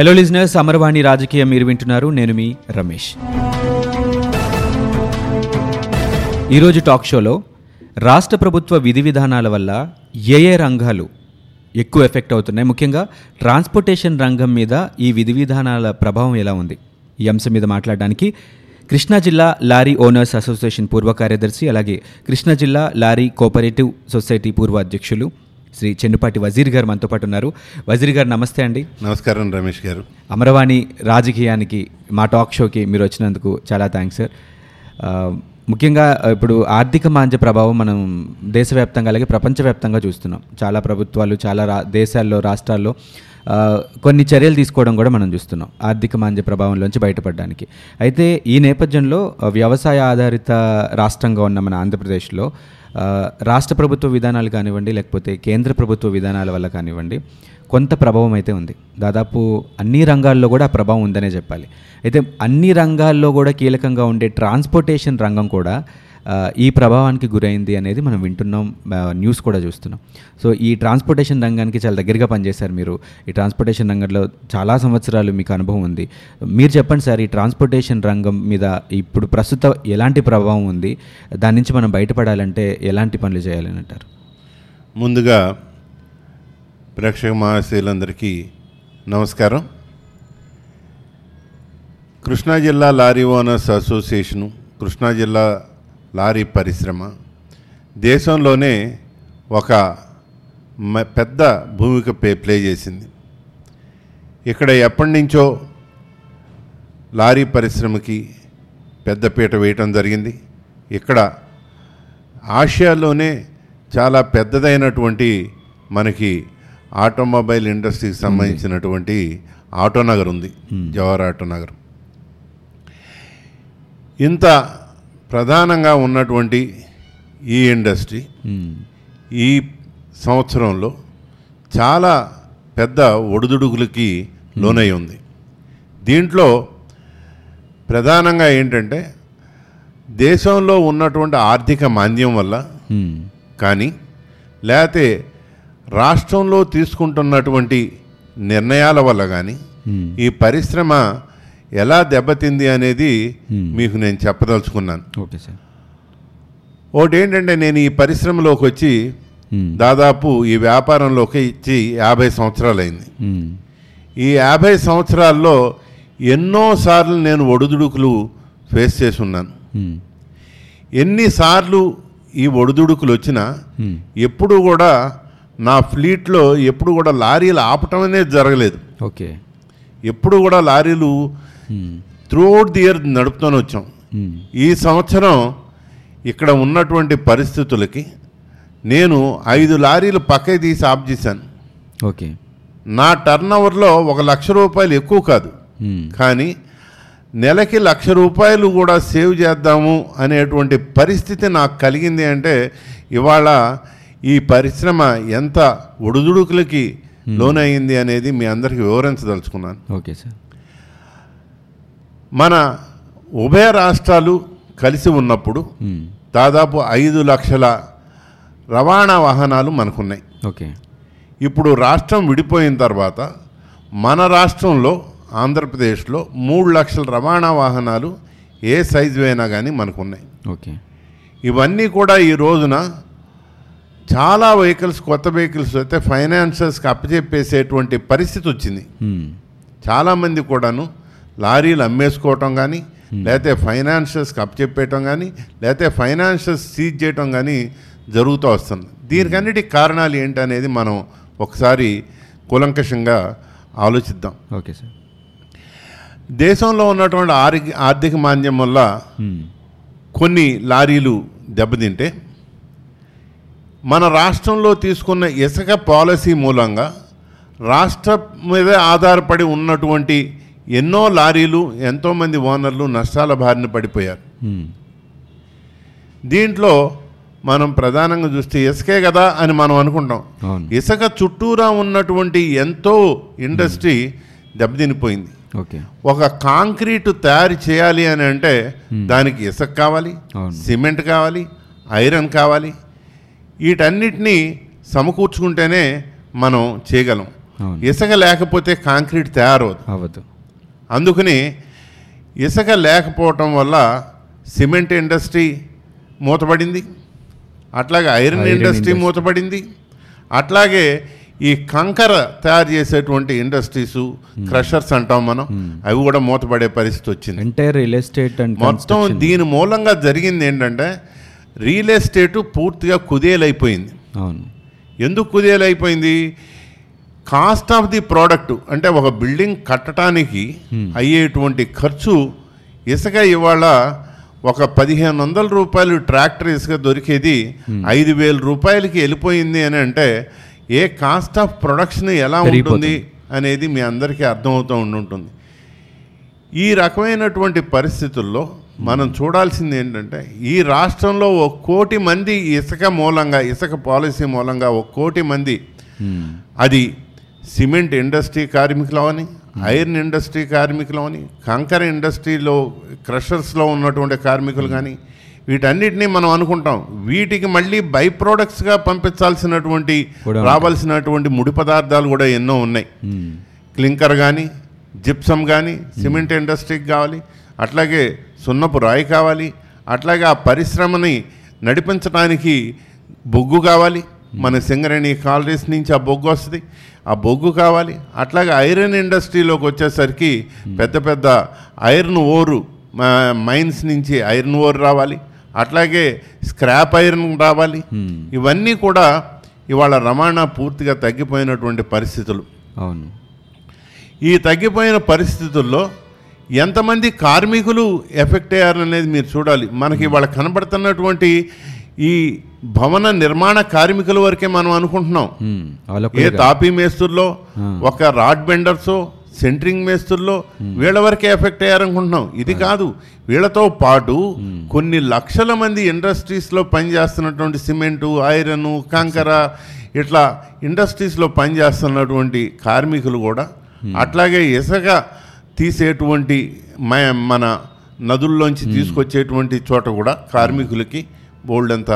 Hello listeners Amarvani రాజకీయం మీరు వింటున్నారు. నేను మీ రమేష్. ఈరోజు టాక్ షోలో రాష్ట్ర ప్రభుత్వ విధి విధానాల వల్ల ఏ ఏ రంగాలు ఎక్కువ ఎఫెక్ట్ అవుతున్నాయి? ముఖ్యంగా ట్రాన్స్పోర్టేషన్ రంగం మీద ఈ విధి విధానాల ప్రభావం ఎలా ఉంది? ఈ అంశం మీద మాట్లాడడానికి కృష్ణా జిల్లా లారీ ఓనర్స్ అసోసియేషన్ పూర్వ కార్యదర్శి అలాగే కృష్ణా జిల్లా లారీ కోఆపరేటివ్ సొసైటీ పూర్వ అధ్యక్షులు శ్రీ చెన్నుపాటి వజీర్ గారు మనతో పాటు ఉన్నారు. వజీర్ గారు నమస్తే అండి. నమస్కారం రమేష్ గారు. అమరవాణి రాజకీయానికి మా టాక్ షోకి మీరు వచ్చినందుకు చాలా థ్యాంక్స్ సార్. ముఖ్యంగా ఇప్పుడు ఆర్థిక మాంద్య ప్రభావం మనం దేశవ్యాప్తంగా అలాగే ప్రపంచవ్యాప్తంగా చూస్తున్నాం. చాలా ప్రభుత్వాలు చాలా రా దేశాల్లో రాష్ట్రాల్లో కొన్ని చర్యలు తీసుకోవడం కూడా మనం చూస్తున్నాం ఆర్థిక మాంద్య ప్రభావంలోంచి బయటపడడానికి. అయితే ఈ నేపథ్యంలో వ్యవసాయ ఆధారిత రాష్ట్రంగా ఉన్న మన ఆంధ్రప్రదేశ్లో రాష్ట్ర ప్రభుత్వ విధానాలు కానివ్వండి లేకపోతే కేంద్ర ప్రభుత్వ విధానాల వల్ల కానివ్వండి కొంత ప్రభావం అయితే ఉంది. దాదాపు అన్ని రంగాల్లో కూడా ఆ ప్రభావం ఉందనే చెప్పాలి. అయితే అన్ని రంగాల్లో కూడా కీలకంగా ఉండే ట్రాన్స్పోర్టేషన్ రంగం కూడా ఈ ప్రభావానికి గురైంది అనేది మనం వింటున్నాం న్యూస్ కూడా చూస్తున్నాం. సో ఈ ట్రాన్స్పోర్టేషన్ రంగానికి చాలా దగ్గరగా పనిచేశారు మీరు. ఈ ట్రాన్స్పోర్టేషన్ రంగంలో చాలా సంవత్సరాలు మీకు అనుభవం ఉంది. మీరు చెప్పండి సార్ ఈ ట్రాన్స్పోర్టేషన్ రంగం మీద ఇప్పుడు ప్రస్తుతం ఎలాంటి ప్రభావం ఉంది? దాని నుంచి మనం బయటపడాలంటే ఎలాంటి పనులు చేయాలని అంటారు? ముందుగా ప్రేక్షక మహాశయులందరికీ నమస్కారం. కృష్ణా జిల్లా లారీ ఓనర్స్ అసోసియేషను కృష్ణా జిల్లా లారీ పరిశ్రమ. దేశంలోనే ఒక పెద్ద భూమిక ప్లే ప్లే చేసింది. ఇక్కడ ఎప్పటి నుంచో లారీ పరిశ్రమకి పెద్దపీట వేయటం జరిగింది. ఇక్కడ ఆసియాలోనే చాలా పెద్దదైనటువంటి మనకి ఆటోమొబైల్ ఇండస్ట్రీకి సంబంధించినటువంటి ఆటోనగర్ ఉంది జవహర్ ఆటోనగర్ ఇంత ప్రధానంగా ఉన్నటువంటి ఈ ఇండస్ట్రీ మ్మ్. ఈ సంవత్సరంలో చాలా పెద్ద ఒడిదుడుకులకి లోనై ఉంది దీంట్లో ప్రధానంగా ఏంటంటే దేశంలో ఉన్నటువంటి ఆర్థిక మాంద్యం వల్ల మ్మ్. కానీ లేకపోతే రాష్ట్రంలో తీసుకుంటున్నటువంటి నిర్ణయాల వల్ల కానీ. ఈ పరిశ్రమ ఎలా దెబ్బతింది అనేది Hmm. మీకు నేను చెప్పదలుచుకున్నాను ఓకే సార్ ఒకటి ఏంటంటే నేను ఈ పరిశ్రమలోకి వచ్చి మ్మ్. దాదాపు ఈ వ్యాపారంలోకి ఇచ్చి యాభై సంవత్సరాలైంది మ్మ్. ఈ యాభై సంవత్సరాల్లో ఎన్నోసార్లు నేను ఒడిదుడుకులు ఫేస్ చేసి ఉన్నాను. ఎన్నిసార్లు ఈ ఒడిదుడుకులు వచ్చినా. ఎప్పుడు కూడా నా ఫ్లీట్లో ఎప్పుడు కూడా లారీలు ఆపటం అనేది జరగలేదు ఓకే ఎప్పుడు కూడా లారీలు. త్రూఅవుట్ ది ఇయర్ నడుపుతూనే వచ్చాం. మ్మ్. ఈ సంవత్సరం ఇక్కడ ఉన్నటువంటి పరిస్థితులకి నేను ఐదు లారీలు పక్కకి తీసి ఆఫ్ చేశాను. ఓకే నా టర్న్ ఓవర్లో ఒక లక్ష రూపాయలు ఎక్కువ కాదు. మ్మ్. కానీ నెలకి లక్ష రూపాయలు కూడా సేవ్ చేద్దాము అనేటువంటి పరిస్థితి నాకు కలిగింది అంటే ఇవాళ ఈ పరిశ్రమ ఎంత ఒడిదుడుకులకి లోనయింది అనేది మీ అందరికీ వివరించదలుచుకున్నాను. ఓకే సార్ మన ఉభయ రాష్ట్రాలు కలిసి ఉన్నప్పుడు మ్మ్. దాదాపు ఐదు లక్షల రవాణా వాహనాలు మనకున్నాయి. ఓకే. ఇప్పుడు రాష్ట్రం విడిపోయిన తర్వాత మన రాష్ట్రంలో ఆంధ్రప్రదేశ్లో మూడు లక్షల రవాణా వాహనాలు ఏ సైజు అయినా కానీ మనకున్నాయి. ఓకే. ఇవన్నీ కూడా ఈ రోజున చాలా వెహికల్స్ కొత్త వెహికల్స్ అయితే ఫైనాన్సర్స్కి అప్పచెప్పేసేటువంటి పరిస్థితి వచ్చింది. మ్మ్. చాలామంది కూడాను లారీలు అమ్మేసుకోవటం కానీ లేకపోతే ఫైనాన్షియల్స్కి అప్పచెప్పేయటం కానీ లేకపోతే ఫైనాన్షియల్స్ సీజ్ చేయటం కానీ జరుగుతూ వస్తుంది. దీనికన్నిటికి కారణాలు ఏంటనేది మనం ఒకసారి కూలంకషంగా ఆలోచిద్దాం. Okay sir. దేశంలో ఉన్నటువంటి ఆర్థిక ఆర్థిక మాంద్యం వల్ల. కొన్ని లారీలు దెబ్బతింటే మన రాష్ట్రంలో తీసుకున్న ఇసుక పాలసీ మూలంగా రాష్ట్ర మీదే ఆధారపడి ఉన్నటువంటి ఎన్నో లారీలు ఎంతోమంది ఓనర్లు నష్టాల బారిన పడిపోయారు. దీంట్లో మనం ప్రధానంగా చూస్తే ఇసుకే కదా అని మనం అనుకుంటాం. ఇసుక చుట్టూరా ఉన్నటువంటి ఎంతో ఇండస్ట్రీ దెబ్బతినిపోయింది. ఓకే. ఒక కాంక్రీట్ తయారు చేయాలి అని అంటే దానికి ఇసుక కావాలి. సిమెంట్ కావాలి ఐరన్ కావాలి. వీటన్నిటినీ సమకూర్చుకుంటేనే మనం చేయగలం. ఇసుక లేకపోతే కాంక్రీట్ తయారవుతుంది అవ్వదు. అందుకని ఇసుక లేకపోవటం వల్ల సిమెంట్ ఇండస్ట్రీ మూతపడింది అట్లాగే ఐరన్ ఇండస్ట్రీ. మూతపడింది అట్లాగే ఈ కంకర తయారు చేసేటువంటి ఇండస్ట్రీస్ క్రషర్స్ అంటాం మనం అవి కూడా మూతపడే పరిస్థితి వచ్చింది. ఎంటైర్ రియల్ ఎస్టేట్ అండ్ మొత్తం దీని మూలంగా జరిగింది ఏంటంటే రియల్ ఎస్టేట్ పూర్తిగా కుదేలైపోయింది. అవును. ఎందుకు కుదేలైపోయింది? కాస్ట్ ఆఫ్ ది ప్రోడక్ట్ అంటే ఒక బిల్డింగ్ కట్టడానికి అయ్యేటువంటి ఖర్చు ఇసుక ఇవాళ ఒక పదిహేను వందల రూపాయలు ట్రాక్టర్ ఇసుక దొరికేది ఐదు వేల రూపాయలకి వెళ్ళిపోయింది అని అంటే ఏ కాస్ట్ ఆఫ్ ప్రొడక్షన్ ఎలా ఉంటుంది అనేది మీ అందరికీ అర్థమవుతూ ఉండుంటుంది. ఈ రకమైనటువంటి పరిస్థితుల్లో మనం చూడాల్సింది ఏంటంటే ఈ రాష్ట్రంలో ఒక కోటి మంది ఇసుక మూలంగా ఇసుక పాలసీ మూలంగా ఒక కోటి మంది Hmm. అది సిమెంట్ ఇండస్ట్రీ కార్మికులవని ఐరన్ ఇండస్ట్రీ కార్మికులవని కంకర ఇండస్ట్రీలో క్రషర్స్లో ఉన్నటువంటి కార్మికులు కానీ వీటన్నిటినీ మనం అనుకుంటాం. వీటికి మళ్ళీ బై ప్రోడక్ట్స్గా పంపించాల్సినటువంటి. రావాల్సినటువంటి ముడి పదార్థాలు కూడా ఎన్నో ఉన్నాయి. క్లింకర్ కానీ జిప్సమ్ కానీ సిమెంట్ ఇండస్ట్రీకి కావాలి అట్లాగే సున్నపు రాయి కావాలి అట్లాగే ఆ పరిశ్రమని నడిపించడానికి బొగ్గు కావాలి. మన సింగరేణి కాలరీస్ నుంచి ఆ బొగ్గు వస్తుంది. ఆ బొగ్గు కావాలి. అట్లాగే ఐరన్ ఇండస్ట్రీలోకి వచ్చేసరికి పెద్ద పెద్ద ఐరన్ ఓరు మైన్స్ నుంచి ఐరన్ ఓర్ రావాలి. అట్లాగే స్క్రాప్ ఐరన్ రావాలి. ఇవన్నీ కూడా ఇవాళ రవాణా పూర్తిగా తగ్గిపోయినటువంటి పరిస్థితులు. అవును. ఈ తగ్గిపోయిన పరిస్థితుల్లో ఎంతమంది కార్మికులు ఎఫెక్ట్ అయ్యారనేది మీరు చూడాలి. మనకి ఇవాళ కనబడుతున్నటువంటి ఈ భవన నిర్మాణ కార్మికుల వరకే మనం అనుకుంటున్నాం. ఏ తాపీ మేస్తుల్లో ఒక రాడ్ బెండర్స్ సెంట్రింగ్ మేస్తుల్లో వీళ్ళ వరకే ఎఫెక్ట్ అయ్యారనుకుంటున్నాం. ఇది కాదు. వీళ్ళతో పాటు కొన్ని లక్షల మంది ఇండస్ట్రీస్లో పనిచేస్తున్నటువంటి సిమెంటు ఐరన్ కంకర ఇట్లా ఇండస్ట్రీస్లో పనిచేస్తున్నటువంటి కార్మికులు కూడా అట్లాగే ఇసుక తీసేటువంటి మ- మన నదుల్లోంచి తీసుకొచ్చేటువంటి చోట కూడా కార్మికులకి బోల్డంత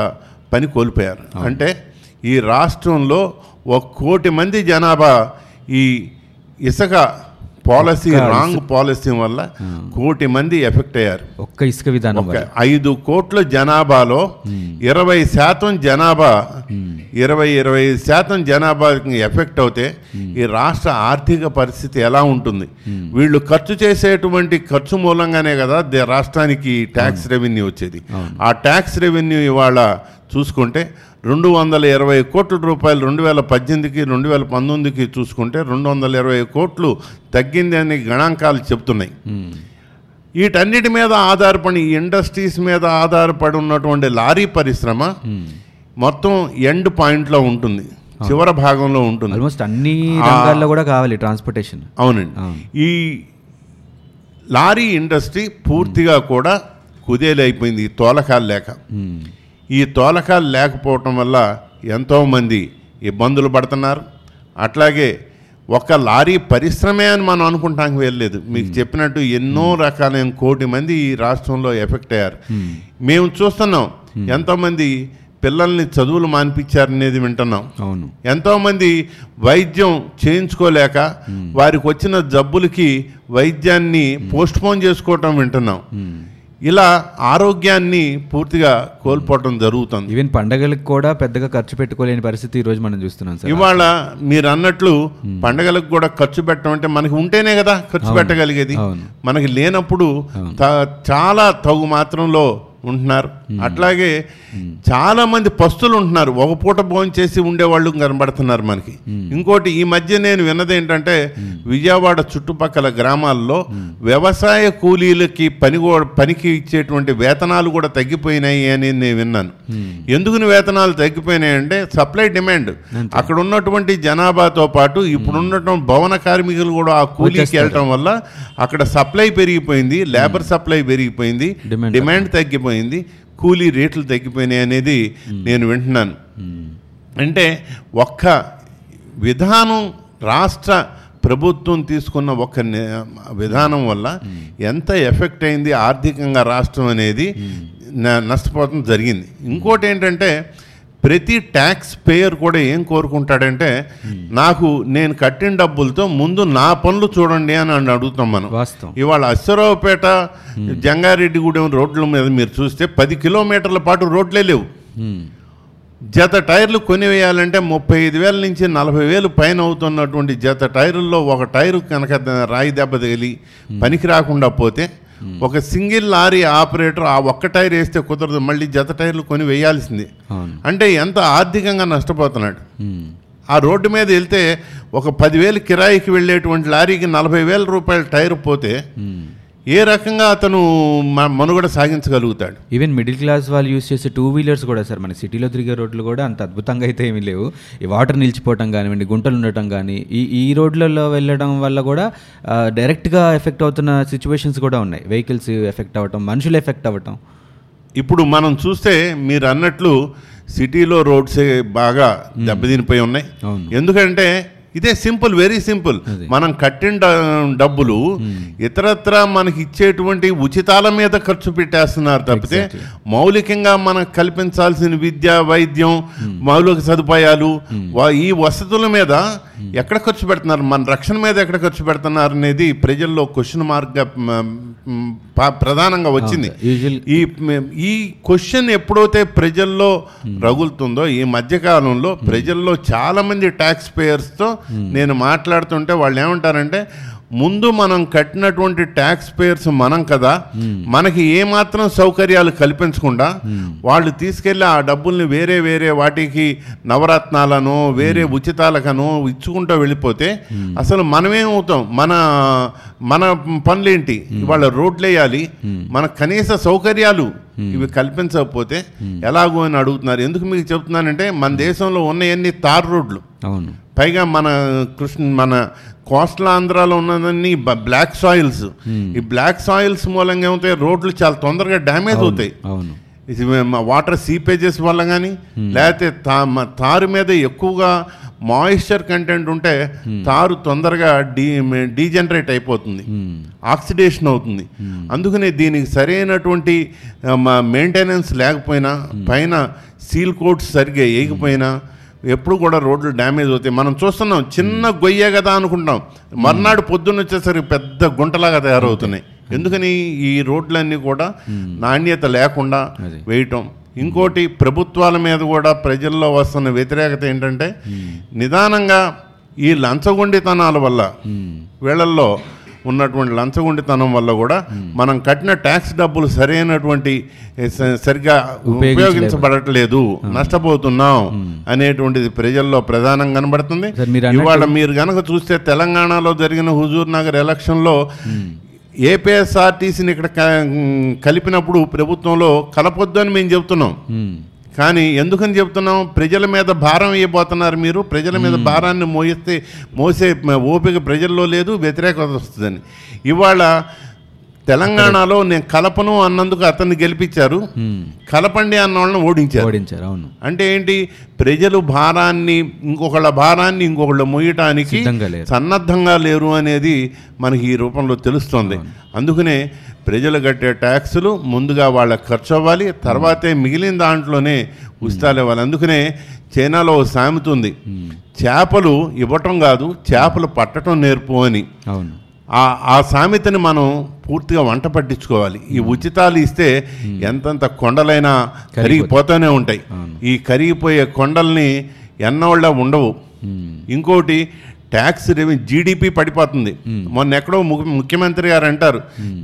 పని కోల్పోయారు. అంటే ఈ రాష్ట్రంలో ఒక కోటి మంది జనాభా ఈ ఇసుక పాలసీ రాంగ్ పాలసీ వల్ల కోటి మంది ఎఫెక్ట్ అయ్యారు. ఒక్క ఇసుక విధానం ఐదు కోట్ల జనాభాలో ఇరవై శాతం జనాభా ఇరవై ఇరవై శాతం జనాభాకి ఎఫెక్ట్ అవుతే ఈ రాష్ట్ర ఆర్థిక పరిస్థితి ఎలా ఉంటుంది? వీళ్ళు ఖర్చు చేసేటువంటి ఖర్చు మూలంగానే కదా రాష్ట్రానికి ట్యాక్స్ రెవెన్యూ వచ్చేది. ఆ ట్యాక్స్ రెవెన్యూ ఇవాళ చూసుకుంటే రెండు వందల ఇరవై కోట్ల రూపాయలు రెండు వేల పద్దెనిమిదికి రెండు వేల పంతొమ్మిదికి చూసుకుంటే రెండు వందల ఇరవై కోట్లు తగ్గింది అని గణాంకాలు చెప్తున్నాయి. వీటన్నిటి మీద ఆధారపడి ఇండస్ట్రీస్ మీద ఆధారపడి ఉన్నటువంటి లారీ పరిశ్రమ మొత్తం ఎండ్ పాయింట్లో ఉంటుంది. చివరి భాగంలో ఉంటుంది. ఆల్మోస్ట్ అన్ని రంగాల్లో కూడా కావాలి ట్రాన్స్పోర్టేషన్. అవునండి. అవును. ఈ లారీ ఇండస్ట్రీ పూర్తిగా కూడా కుదేలైపోయింది తోలకాలు లేక. ఈ తోలకాలు లేకపోవటం వల్ల ఎంతోమంది ఇబ్బందులు పడుతున్నారు. అట్లాగే ఒక లారీ పరిశ్రమే అని మనం అనుకుంటానికి వెళ్ళలేదు మీకు చెప్పినట్టు ఎన్నో రకాలైన కోటి మంది ఈ రాష్ట్రంలో ఎఫెక్ట్ అయ్యారు. మేము. చూస్తున్నాం. ఎంతోమంది పిల్లల్ని చదువులు మానిపించారనేది వింటున్నాం. అవును. ఎంతోమంది వైద్యం చేయించుకోలేక వారికి వచ్చిన జబ్బులకి వైద్యాన్ని పోస్ట్ పోన్ చేసుకోవటం వింటున్నాం. ఇలా ఆరోగ్యాన్ని పూర్తిగా కోల్పోవటం జరుగుతుంది. ఈవెన్ పండగలకు కూడా పెద్దగా ఖర్చు పెట్టుకోలేని పరిస్థితి ఈ రోజు మనం చూస్తున్నాం సార్. ఇవాళ మీరు అన్నట్లు పండగలకు కూడా ఖర్చు పెట్టడం అంటే మనకి ఉంటేనే కదా ఖర్చు పెట్టగలిగేది. మనకి లేనప్పుడు చాలా తగు మాత్రంలో ఉంటున్నారు. అట్లాగే చాలా మంది పస్తులు ఉంటున్నారు ఒక పూట భోజనం చేసి ఉండేవాళ్ళు కనబడుతున్నారు మనకి. ఇంకోటి ఈ మధ్య నేను విన్నది ఏంటంటే విజయవాడ చుట్టుపక్కల గ్రామాల్లో వ్యవసాయ కూలీలకి పని పనికి ఇచ్చేటువంటి వేతనాలు కూడా తగ్గిపోయినాయి అని నేను విన్నాను. ఎందుకు వేతనాలు తగ్గిపోయినాయి అంటే సప్లై డిమాండ్. అక్కడ ఉన్నటువంటి జనాభాతో పాటు ఇప్పుడు ఉన్నటువంటి భవన కార్మికులు కూడా ఆ కూలీకి. వెళ్ళటం వల్ల అక్కడ సప్లై పెరిగిపోయింది లేబర్ సప్లై పెరిగిపోయింది Demand డిమాండ్ తగ్గిపోయింది. కూలీ రేట్లు తగ్గిపోయినాయి అనేది నేను వింటున్నాను. అంటే ఒక్క విధానం రాష్ట్ర ప్రభుత్వం తీసుకున్న ఒక విధానం వల్ల ఎంత ఎఫెక్ట్ అయింది ఆర్థికంగా రాష్ట్రం అనేది నష్టపోవడం జరిగింది. ఇంకోటి ఏంటంటే ప్రతి ట్యాక్స్ పేయర్ కూడా ఏం కోరుకుంటాడంటే నాకు నేను కట్టిన డబ్బులతో ముందు నా పనులు చూడండి అని అని అడుగుతాం మనం. వాస్తవం. ఇవాళ అశ్వరావుపేట జంగారెడ్డిగూడెం రోడ్ల మీద మీరు చూస్తే పది కిలోమీటర్ల పాటు రోడ్లే లేవు. మ్మ్. జత టైర్లు కొనివేయాలంటే ముప్పై ఐదు వేల నుంచి నలభై వేలు పైన అవుతున్నటువంటి జత టైరుల్లో ఒక టైరు కనుక రాయి దెబ్బ తగిలి పనికి రాకుండా పోతే ఒక సింగిల్ లారీ ఆపరేటర్ ఆ ఒక్క టైర్ వేస్తే కుదరదు మళ్ళీ జత టైర్లు కొని వేయాల్సింది అంటే ఎంత ఆర్థికంగా నష్టపోతున్నాడు మ్మ్. ఆ రోడ్డు మీద వెళ్తే ఒక పదివేలు కిరాయికి వెళ్ళేటువంటి లారీకి నలభై వేల రూపాయల టైర్ పోతే మ్మ్. ఏ రకంగా అతను మనుగడ సాగించగలుగుతాడు? ఈవెన్ మిడిల్ క్లాస్ వాళ్ళు యూస్ చేసే టూ వీలర్స్ కూడా సార్ మన సిటీలో తిరిగే రోడ్లు కూడా అంత అద్భుతంగా అయితే ఏమీ లేవు. ఈ వాటర్ నిలిచిపోవటం కానివ్వండి గుంటలు ఉండటం కానీ ఈ ఈ రోడ్లలో వెళ్ళడం వల్ల కూడా డైరెక్ట్గా ఎఫెక్ట్ అవుతున్న సిచ్యువేషన్స్ కూడా ఉన్నాయి. వెహికల్స్ ఎఫెక్ట్ అవ్వటం మనుషులు ఎఫెక్ట్ అవ్వటం. ఇప్పుడు మనం చూస్తే మీరు అన్నట్లు సిటీలో రోడ్సే బాగా దెబ్బతినిపోయి ఉన్నాయి. ఎందుకంటే ఇదే సింపుల్ వెరీ సింపుల్. మనం కట్టిన డబ్బులు ఇతరత్ర మనకి ఇచ్చేటువంటి ఉచితాల మీద ఖర్చు పెట్టేస్తున్నారు తప్పితే మౌలికంగా మనకు కల్పించాల్సిన విద్య వైద్యం మౌలిక సదుపాయాలు ఈ వసతుల మీద ఎక్కడ ఖర్చు పెడుతున్నారు? మన రక్షణ మీద ఎక్కడ ఖర్చు పెడుతున్నారు అనేది ప్రజల్లో క్వశ్చన్ మార్క్గా ప్రధానంగా వచ్చింది. ఈ ఈ క్వశ్చన్ ఎప్పుడైతే ప్రజల్లో రగులుతుందో ఈ మధ్యకాలంలో ప్రజల్లో చాలా మంది ట్యాక్స్ పేయర్స్తో నేను మాట్లాడుతుంటే వాళ్ళు ఏమంటారంటే ముందు మనం కట్టినటువంటి ట్యాక్స్ పేయర్స్ మనం కదా మనకి ఏమాత్రం సౌకర్యాలు కల్పించకుండా వాళ్ళు తీసుకెళ్ళి ఆ డబ్బుల్ని వేరే వేరే వాటికి నవరత్నాలను వేరే ఉచితాలకను ఇచ్చుకుంటూ వెళ్ళిపోతే అసలు మనమేమవుతాం? మన మన పనులేంటి? ఇవాళ రోడ్లు వేయాలి మన కనీస సౌకర్యాలు ఇవి కల్పించకపోతే ఎలాగో అని అడుగుతున్నారు. ఎందుకు మీకు చెప్తున్నానంటే మన దేశంలో ఉన్నవన్నీ తార్ రోడ్లు. అవును. పైగా మన కృష్ణ మన కోస్టల్ ఆంధ్రాలో ఉన్నదన్నీ బ్లాక్ సాయిల్స్. ఈ బ్లాక్ సాయిల్స్ మూలంగా ఏమవుతాయి? రోడ్లు చాలా తొందరగా డ్యామేజ్ అవుతాయి. వాటర్ సీపేజెస్ వల్ల కానీ లేకపోతే తా తారు మీద ఎక్కువగా మాయిశ్చర్ కంటెంట్ ఉంటే తారు తొందరగా డీ డీజనరేట్ అయిపోతుంది. మ్మ్. ఆక్సిడేషన్ అవుతుంది. అందుకనే దీనికి సరైనటువంటి మెయింటెనెన్స్ లేకపోయినా పైన సీల్ కోట్స్ సరిగ్గా వేయకపోయినా ఎప్పుడు కూడా రోడ్లు డ్యామేజ్ అవుతాయి. మనం చూస్తున్నాం చిన్న గొయ్యే కదా అనుకుంటాం మర్నాడు పొద్దున్న వచ్చేసరికి పెద్ద గుంటలాగా తయారవుతున్నాయి. ఎందుకని ఈ రోడ్లన్నీ కూడా నాణ్యత లేకుండా. వేయటం ఇంకోటి ప్రభుత్వాల మీద కూడా ప్రజల్లో వస్తున్న వ్యతిరేకత ఏంటంటే నిదానంగా ఈ లంచగొండితనాల వల్ల. వీళ్ళల్లో ఉన్నటువంటి లంచగొండితనం వల్ల కూడా మనం కట్టిన ట్యాక్స్ డబ్బులు సరైనటువంటి సరిగ్గా. ఉపయోగించబడట్లేదు నష్టపోతున్నాం అనేటువంటిది ప్రజల్లో ప్రధానం కనబడుతుంది. ఇవాళ మీరు గనక చూస్తే తెలంగాణలో జరిగిన హుజూర్ నగర్ ఎలక్షన్లో ఏపీఎస్ఆర్టీసీని ఇక్కడ కలిపినప్పుడు ప్రభుత్వంలో కలపొద్దు అని మేము చెబుతున్నాం. కానీ ఎందుకని చెప్తున్నాం ప్రజల మీద భారం ఇవ్వబోతున్నారు మీరు. ప్రజల మీద భారాన్ని మోయిస్తే మోసే ఓపిక ప్రజల్లో లేదు వ్యతిరేకత వస్తుందని. ఇవాళ తెలంగాణలో నేను కలపను అన్నందుకు అతన్ని గెలిపించారు. కలపండి అన్న వాళ్ళని ఓడించారు. ఓడించారు అవును. అంటే ఏంటి? ప్రజలు భారాన్ని ఇంకొకళ్ళ భారాన్ని ఇంకొకళ్ళ మోయటానికి. సన్నద్ధంగా లేరు అనేది మనకి ఈ రూపంలో తెలుస్తుంది. అందుకనే ప్రజలు కట్టే ట్యాక్సులు ముందుగా వాళ్ళకి ఖర్చు అవ్వాలి తర్వాతే మిగిలిన దాంట్లోనే ఉచితాలు ఇవ్వాలి. అందుకనే చైనాలో ఓ సామెత ఉంది. చేపలు ఇవ్వటం కాదు చేపలు పట్టటం నేర్పు అని. అవును. ఆ ఆ సామెతని మనం పూర్తిగా వంట పట్టించుకోవాలి. ఈ ఉచితాలు ఇస్తే ఎంతంత కొండలైనా కరిగిపోతూనే ఉంటాయి. ఈ కరిగిపోయే కొండల్ని ఎన్నోళ్ళ ఉండవు. ఇంకోటి ట్యాక్స్ రెవెన్యూ జీడిపి పడిపోతుంది. మొన్న ఎక్కడో ముఖ్యమంత్రి గారు అంటారు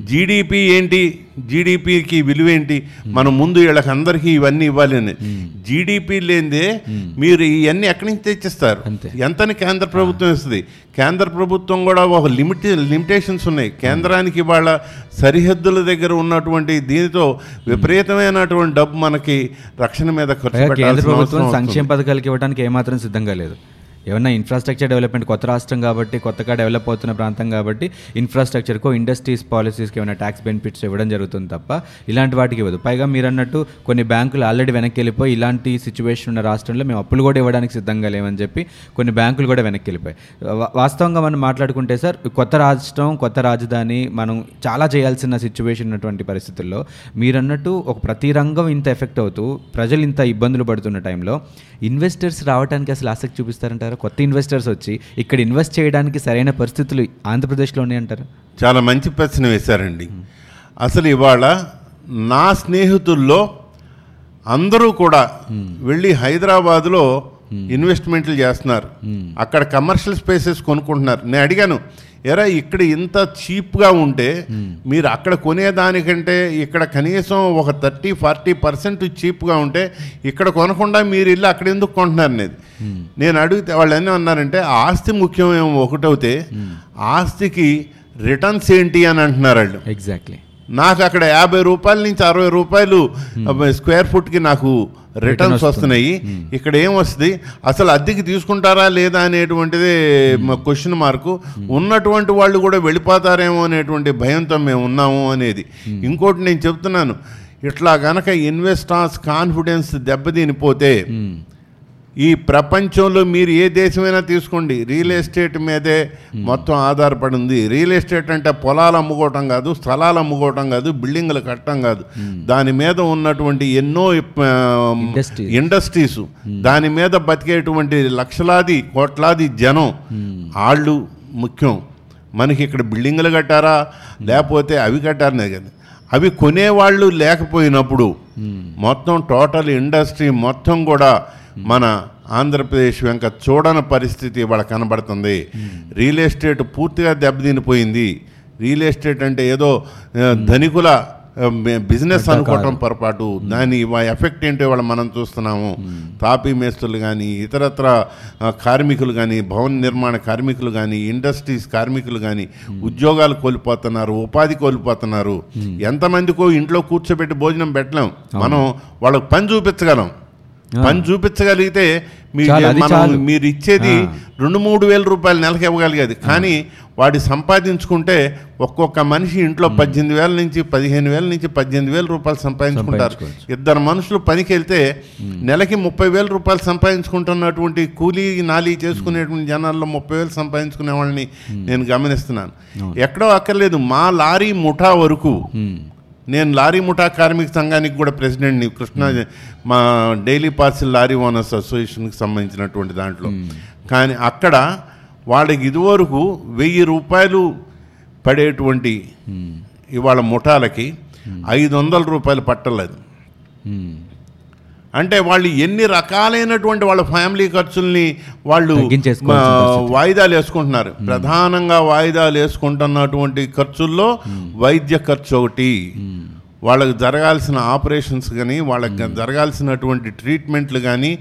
జీడిపి ఏంటి? జీడిపికి విలువ ఏంటి? మనం ముందు వీళ్ళకి అందరికీ ఇవన్నీ ఇవ్వాలి అని. జీడిపి లేనిదే మీరు ఇవన్నీ ఎక్కడి నుంచి తెచ్చిస్తారు. ఎంతని కేంద్ర ప్రభుత్వం ఇస్తుంది? కేంద్ర ప్రభుత్వం కూడా ఒక లిమిట్ లిమిటేషన్స్ ఉన్నాయి. కేంద్రానికి వాళ్ళ సరిహద్దుల దగ్గర ఉన్నటువంటి దీనితో విపరీతమైనటువంటి డబ్బు మనకి రక్షణ మీద ఖర్చు సంక్షేమ. పథకాలకి ఇవ్వడానికి ఏమాత్రం సిద్ధంగా లేదు. ఏమన్నా ఇన్ఫ్రాస్ట్రక్చర్ డెవలప్మెంట్ కొత్త రాష్ట్రం కాబట్టి కొత్తగా డెవలప్ అవుతున్న ప్రాంతం కాబట్టి ఇన్ఫ్రాస్ట్రక్చర్కో ఇండస్ట్రీస్ పాలసీస్కి ఏమైనా ట్యాక్స్ బెనిఫిట్స్ ఇవ్వడం జరుగుతుంది తప్ప ఇలాంటి వాటికి ఇవ్వదు. పైగా మీరు అన్నట్టు కొన్ని బ్యాంకులు ఆల్రెడీ వెనక్కి వెళ్ళిపోయి ఇలాంటి సిచ్యువేషన్ ఉన్న రాష్ట్రంలో మేము అప్పులు కూడా ఇవ్వడానికి సిద్ధంగా లేవని చెప్పి కొన్ని బ్యాంకులు కూడా వెనక్కి వెళ్ళిపోయాయి. వాస్తవంగా మనం మాట్లాడుకుంటే సార్ కొత్త రాష్ట్రం కొత్త రాజధాని మనం చాలా చేయాల్సిన సిచ్యువేషన్ ఉన్నటువంటి పరిస్థితుల్లో మీరు అన్నట్టు ఒక ప్రతి రంగం ఇంత ఎఫెక్ట్ అవుతూ ప్రజలు ఇంత ఇబ్బందులు పడుతున్న టైంలో ఇన్వెస్టర్స్ రావడానికి అసలు ఆసక్తి చూపిస్తారంటారు? కొత్త ఇన్వెస్టర్స్ వచ్చి ఇక్కడ ఇన్వెస్ట్ చేయడానికి సరైన పరిస్థితులు ఆంధ్రప్రదేశ్లో ఉన్నాయంటారా? చాలా మంచి ప్రశ్న వేశారండి. అసలు ఇవాళ నా స్నేహితుల్లో అందరూ కూడా వెళ్ళి హైదరాబాద్లో ఇన్వెస్ట్మెంట్లు చేస్తున్నారు. అక్కడ కమర్షియల్ స్పేసెస్ కొనుక్కుంటున్నారు. నేను అడిగాను ఎరా ఇక్కడ ఇంత చీప్గా ఉంటే మీరు అక్కడ కొనేదానికంటే ఇక్కడ కనీసం ఒక థర్టీ ఫార్టీ పర్సెంట్ చీప్గా ఉంటే ఇక్కడ కొనకుండా మీరు ఇల్లు అక్కడ ఎందుకు కొంటున్నారు అనేది. నేను అడిగితే వాళ్ళు ఎన్ని అన్నారంటే ఆస్తి ముఖ్యమేమో ఒకటవుతే ఆస్తికి రిటర్న్స్ ఏంటి అని అంటున్నారు వాళ్ళు. ఎగ్జాక్ట్లీ నాకు అక్కడ యాభై రూపాయల నుంచి అరవై రూపాయలు స్క్వేర్ ఫుట్కి నాకు రిటర్న్స్ వస్తున్నాయి. ఇక్కడ ఏం వస్తుంది? అసలు అద్దెకి తీసుకుంటారా లేదా అనేటువంటిది క్వశ్చన్ మార్కు ఉన్నటువంటి వాళ్ళు కూడా వెళ్ళిపోతారేమో అనేటువంటి భయంతో మేము ఉన్నాము అనేది. ఇంకోటి నేను చెప్తున్నాను. ఇట్లా గనక ఇన్వెస్టర్స్ కాన్ఫిడెన్స్ దెబ్బతినిపోతే ఈ ప్రపంచంలో మీరు ఏ దేశమైనా తీసుకోండి. రియల్ ఎస్టేట్ మీదే మొత్తం ఆధారపడి ఉంది రియల్ ఎస్టేట్ అంటే పొలాలు అమ్ముకోవటం కాదు స్థలాలు అమ్ముకోవటం కాదు బిల్డింగ్లు కట్టడం కాదు. దాని మీద ఉన్నటువంటి ఎన్నో. ఇండస్ట్రీస్. దాని మీద బతికేటువంటి లక్షలాది కోట్లాది జనం. వాళ్ళు ముఖ్యం. మనకి ఇక్కడ బిల్డింగ్లు కట్టారా? లేకపోతే అవి కట్టారనే కదా. అవి కొనేవాళ్ళు లేకపోయినప్పుడు మొత్తం టోటల్ ఇండస్ట్రీ మొత్తం కూడా మన ఆంధ్రప్రదేశ్ వెంక చూడని పరిస్థితి ఇవాళ కనబడుతుంది. రియల్ ఎస్టేట్ పూర్తిగా దెబ్బతినిపోయింది. రియల్ ఎస్టేట్ అంటే ఏదో ధనికుల బిజినెస్ అనుకోవటం పొరపాటు. దాని ఎఫెక్ట్ ఏంటో ఇవాళ మనం చూస్తున్నాము. తాపీ మేస్తులు కానీ ఇతరత్ర కార్మికులు కానీ భవన నిర్మాణ కార్మికులు కానీ ఇండస్ట్రీస్ కార్మికులు కానీ ఉద్యోగాలు కోల్పోతున్నారు ఉపాధి కోల్పోతున్నారు. ఎంతమందికో ఇంట్లో కూర్చోబెట్టి భోజనం పెట్టలేం. మనం వాళ్ళకి పని చూపించగలం. పని చూపించగలిగితే. మీరు ఇచ్చేది రెండు మూడు వేల రూపాయలు నెలకి ఇవ్వగలిగేది. కానీ వాడి సంపాదించుకుంటే ఒక్కొక్క మనిషి ఇంట్లో పద్దెనిమిది వేల నుంచి పదిహేను వేల నుంచి పద్దెనిమిది వేల రూపాయలు సంపాదించుకుంటారు. ఇద్దరు మనుషులు పనికి వెళ్తే నెలకి ముప్పై వేల రూపాయలు సంపాదించుకుంటున్నటువంటి కూలీ నాలీ చేసుకునేటువంటి జనాల్లో ముప్పై వేలు సంపాదించుకునే వాళ్ళని నేను గమనిస్తున్నాను. ఎక్కడో అక్కర్లేదు మా లారీ ముఠా వరకు నేను లారీ ముఠా కార్మిక సంఘానికి కూడా ప్రెసిడెంట్ని కృష్ణా మా డైలీ పార్సిల్ లారీ ఓనర్స్ అసోసియేషన్కి సంబంధించినటువంటి దాంట్లో. కానీ అక్కడ వాళ్ళకి ఇదివరకు వెయ్యి రూపాయలు పడేటువంటి ఇవాళ ముఠాలకి ఐదు వందల రూపాయలు పట్టలేదు. అంటే వాళ్ళు ఎన్ని రకాలైనటువంటి వాళ్ళ ఫ్యామిలీ ఖర్చుల్ని వాళ్ళు. వాయిదాలు వేసుకుంటున్నారు. ప్రధానంగా వాయిదాలు వేసుకుంటున్నటువంటి ఖర్చుల్లో వైద్య ఖర్చు ఒకటి. వాళ్ళకి జరగాల్సిన ఆపరేషన్స్ కానీ వాళ్ళకి జరగాల్సినటువంటి ట్రీట్మెంట్లు కానీ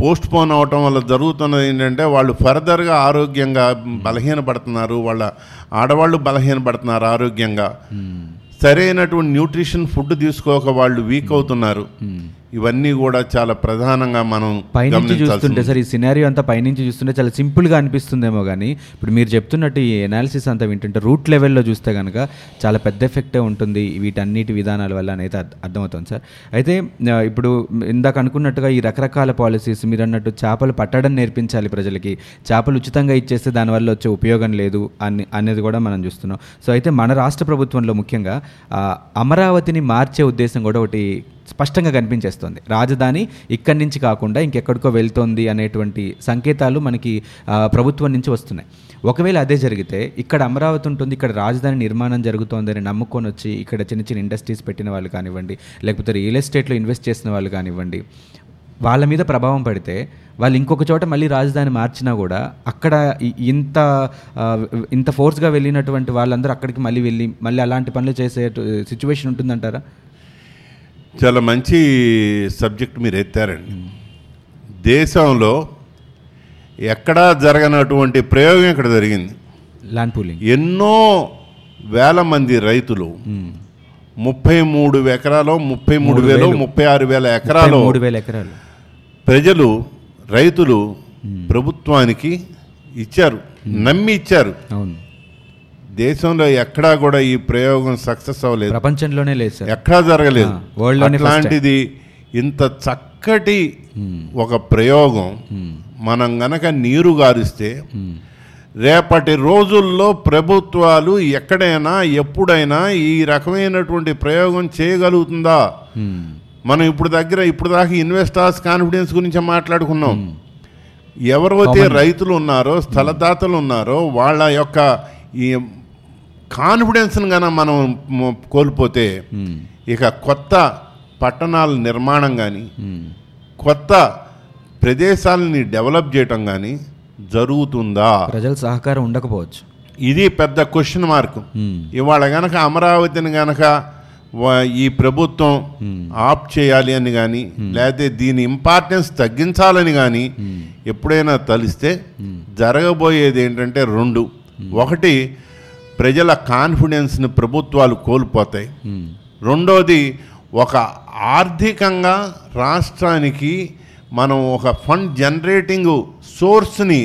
పోస్ట్ పోన్ అవటం వల్ల జరుగుతున్నది ఏంటంటే వాళ్ళు ఫర్దర్గా ఆరోగ్యంగా బలహీనపడుతున్నారు. వాళ్ళ ఆడవాళ్ళు బలహీనపడుతున్నారు ఆరోగ్యంగా. సరైనటువంటి న్యూట్రిషన్ ఫుడ్ తీసుకోక వాళ్ళు వీక్ అవుతున్నారు. ఇవన్నీ కూడా చాలా ప్రధానంగా మనం పైనుంచి చూస్తుంటే సార్ ఈ సినారియో అంతా పైనుంచి చూస్తుంటే చాలా సింపుల్గా అనిపిస్తుందేమో కానీ ఇప్పుడు మీరు చెప్తున్నట్టు ఈ ఎనాలిసిస్ అంతా వింటుంటే రూట్ లెవెల్లో చూస్తే కనుక చాలా పెద్ద ఎఫెక్టే ఉంటుంది వీటన్నిటి విధానాల వల్ల అనేది అర్థ- అర్థమవుతుంది సార్. అయితే ఇప్పుడు ఇందాక అనుకున్నట్టుగా ఈ రకరకాల పాలసీస్ మీరు అన్నట్టు చేపలు పట్టడం నేర్పించాలి ప్రజలకి. చేపలు ఉచితంగా ఇచ్చేస్తే దానివల్ల వచ్చే ఉపయోగం లేదు అని అనేది కూడా మనం చూస్తున్నాం. సో అయితే మన రాష్ట్ర ప్రభుత్వంలో ముఖ్యంగా అమరావతిని మార్చే ఉద్దేశం కూడా ఒకటి స్పష్టంగా కనిపించేస్తుంది. రాజధాని ఇక్కడి నుంచి కాకుండా ఇంకెక్కడికో వెళ్తోంది అనేటువంటి సంకేతాలు మనకి ప్రభుత్వం నుంచి వస్తున్నాయి. ఒకవేళ అదే జరిగితే ఇక్కడ అమరావతి ఉంటుంది ఇక్కడ రాజధాని నిర్మాణం జరుగుతోంది అని నమ్ముకొని వచ్చి ఇక్కడ చిన్న చిన్న ఇండస్ట్రీస్ పెట్టిన వాళ్ళు కానివ్వండి లేకపోతే రియల్ ఎస్టేట్లో ఇన్వెస్ట్ చేసిన వాళ్ళు కానివ్వండి వాళ్ళ మీద ప్రభావం పడితే వాళ్ళు ఇంకొక చోట మళ్ళీ రాజధాని మార్చినా కూడా అక్కడ ఇంత ఇంత ఫోర్స్గా వెళ్ళినటువంటి వాళ్ళందరూ అక్కడికి మళ్ళీ వెళ్ళి మళ్ళీ అలాంటి పనులు చేసే సిచ్యువేషన్ ఉంటుందంటారా? చాలా మంచి సబ్జెక్ట్ మీరు ఎత్తారండి. దేశంలో ఎక్కడా జరగనటువంటి ప్రయోగం ఇక్కడ జరిగింది. ల్యాండ్ పూలింగ్ ఎన్నో వేల మంది రైతులు ముప్పై మూడు ఎకరాలు ముప్పై మూడు వేలు వేలు. ముప్పై ఆరు వేల ఎకరాలు మూడు వేల ఎకరాలు. ప్రజలు రైతులు ప్రభుత్వానికి ఇచ్చారు నమ్మి ఇచ్చారు. అవును. దేశంలో ఎక్కడా కూడా ఈ ప్రయోగం సక్సెస్ అవ్వలేదు. ప్రపంచంలోనే లేదు సార్. ఎక్కడా జరగలేదు. అట్లాంటిది ఇంత చక్కటి ఒక ప్రయోగం మనం గనక నీరు గారిస్తే రేపటి రోజుల్లో ప్రభుత్వాలు ఎక్కడైనా ఎప్పుడైనా ఈ రకమైనటువంటి ప్రయోగం చేయగలుగుతుందా? Hmm. మనం ఇప్పుడు దగ్గర ఇప్పుడు దాకా ఇన్వెస్టర్స్ కాన్ఫిడెన్స్ గురించి మాట్లాడుకున్నాం. ఎవరైతే రైతులు ఉన్నారో స్థలదాతలు ఉన్నారో వాళ్ళ యొక్క ఈ కాన్ఫిడెన్స్ని కనుక మనం కోల్పోతే. ఇక కొత్త పట్టణాల నిర్మాణం కానీ. కొత్త ప్రదేశాలని డెవలప్ చేయటం కానీ జరుగుతుందా? ప్రజల సహకారం ఉండకపోవచ్చు. ఇది పెద్ద క్వశ్చన్ మార్క్. ఇవాళ గనక అమరావతిని గనక ఈ ప్రభుత్వం ఆప్ చేయాలి అని కానీ లేకపోతే దీని ఇంపార్టెన్స్ తగ్గించాలని కానీ ఎప్పుడైనా తలిస్తే జరగబోయేది ఏంటంటే రెండు. ఒకటి ప్రజల కాన్ఫిడెన్స్ని ప్రభుత్వాలు కోల్పోతాయి. రెండోది ఒక ఆర్థికంగా రాష్ట్రానికి మనం ఒక ఫండ్ జనరేటింగ్ సోర్స్ని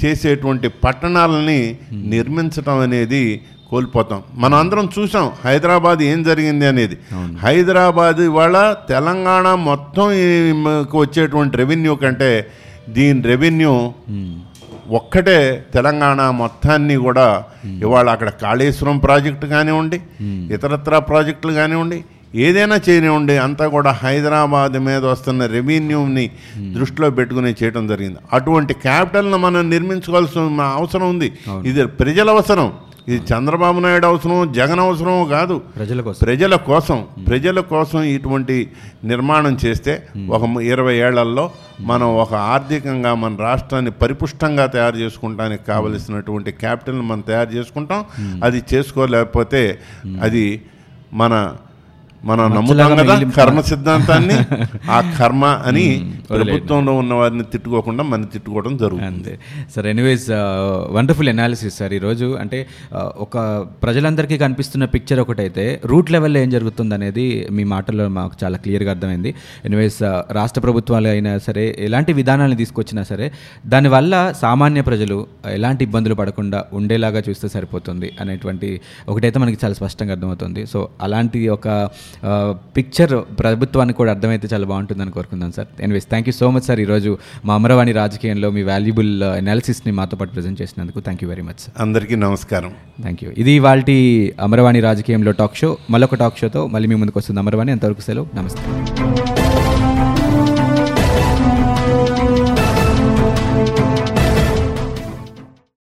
చేసేటువంటి పట్టణాలని నిర్మించడం అనేది కోల్పోతాం. మనం అందరం చూసాం హైదరాబాద్ ఏం జరిగింది అనేది. హైదరాబాద్ ఇవాళ తెలంగాణ మొత్తం వచ్చేటువంటి రెవెన్యూ కంటే దీని రెవెన్యూ ఒక్కటే తెలంగాణ మొత్తాన్ని కూడా ఇవాళ అక్కడ కాళేశ్వరం ప్రాజెక్టు కానివ్వండి ఇతరత్ర ప్రాజెక్టులు కానివ్వండి ఏదైనా చేయనివ్వండి అంతా కూడా హైదరాబాద్ మీద వస్తున్న రెవెన్యూని దృష్టిలో పెట్టుకుని చేయడం జరిగింది. అటువంటి క్యాపిటల్ను మనం నిర్మించుకోవాల్సిన అవసరం ఉంది. ఇది ప్రజల అవసరం. ఇది చంద్రబాబు నాయుడు అవసరం జగన్ అవసరం కాదు. ప్రజల కోసం. ప్రజల కోసం ప్రజల కోసం ఇటువంటి నిర్మాణం చేస్తే ఒక ఇరవై ఏళ్ళలో మనం ఒక ఆర్థికంగా మన రాష్ట్రాన్ని పరిపుష్టంగా తయారు చేసుకుంటానికి కావలసినటువంటి క్యాపిటల్ మనం తయారు చేసుకుంటాం. అది చేసుకోలేకపోతే అది మన మనం నమ్ముతాం కదా కర్మ సిద్ధాంతాన్ని ఆ కర్మ అని ప్రభుత్వంలో ఉన్న వారిని తిట్టుకోకుండా మనం తిట్టుకోవడం జరుగుతుంది. అంతే. Sir anyways wonderful analysis sir. ఈరోజు అంటే ఆ, ఒక ప్రజలందరికీ కనిపిస్తున్న పిక్చర్ ఒకటైతే రూట్ లెవెల్లో ఏం జరుగుతుంది అనేది మీ మాటల్లో మాకు చాలా క్లియర్గా అర్థమైంది. ఎనీవేస్ రాష్ట్ర ప్రభుత్వాలు అయినా సరే ఎలాంటి విధానాలను తీసుకొచ్చినా సరే దానివల్ల సామాన్య ప్రజలు ఎలాంటి ఇబ్బందులు పడకుండా ఉండేలాగా చూస్తే సరిపోతుంది అనేటువంటి ఒకటైతే మనకి చాలా స్పష్టంగా అర్థమవుతుంది. సో అలాంటి ఒక పిక్చర్ ప్రభుత్వానికి కూడా అర్థమైతే చాలా బాగుంటుందని కోరుకుందాం sir. Anyways thank you so much sir ఈరోజు మా అమరవాణి రాజకీయంలో మీ వాల్యుబుల్ అనాలిసిస్ని మాతో పాటు ప్రజెంట్ చేసినందుకు థ్యాంక్ యూ వెరీ మచ్ అందరికీ నమస్కారం. థ్యాంక్ యూ ఇది వాళ్ళ అమరవాణి రాజకీయంలో టాక్ షో మరొక టాక్ షోతో మళ్ళీ మీ ముందుకు వస్తుంది అమరవాణి. అంతవరకు సెలవు. నమస్తే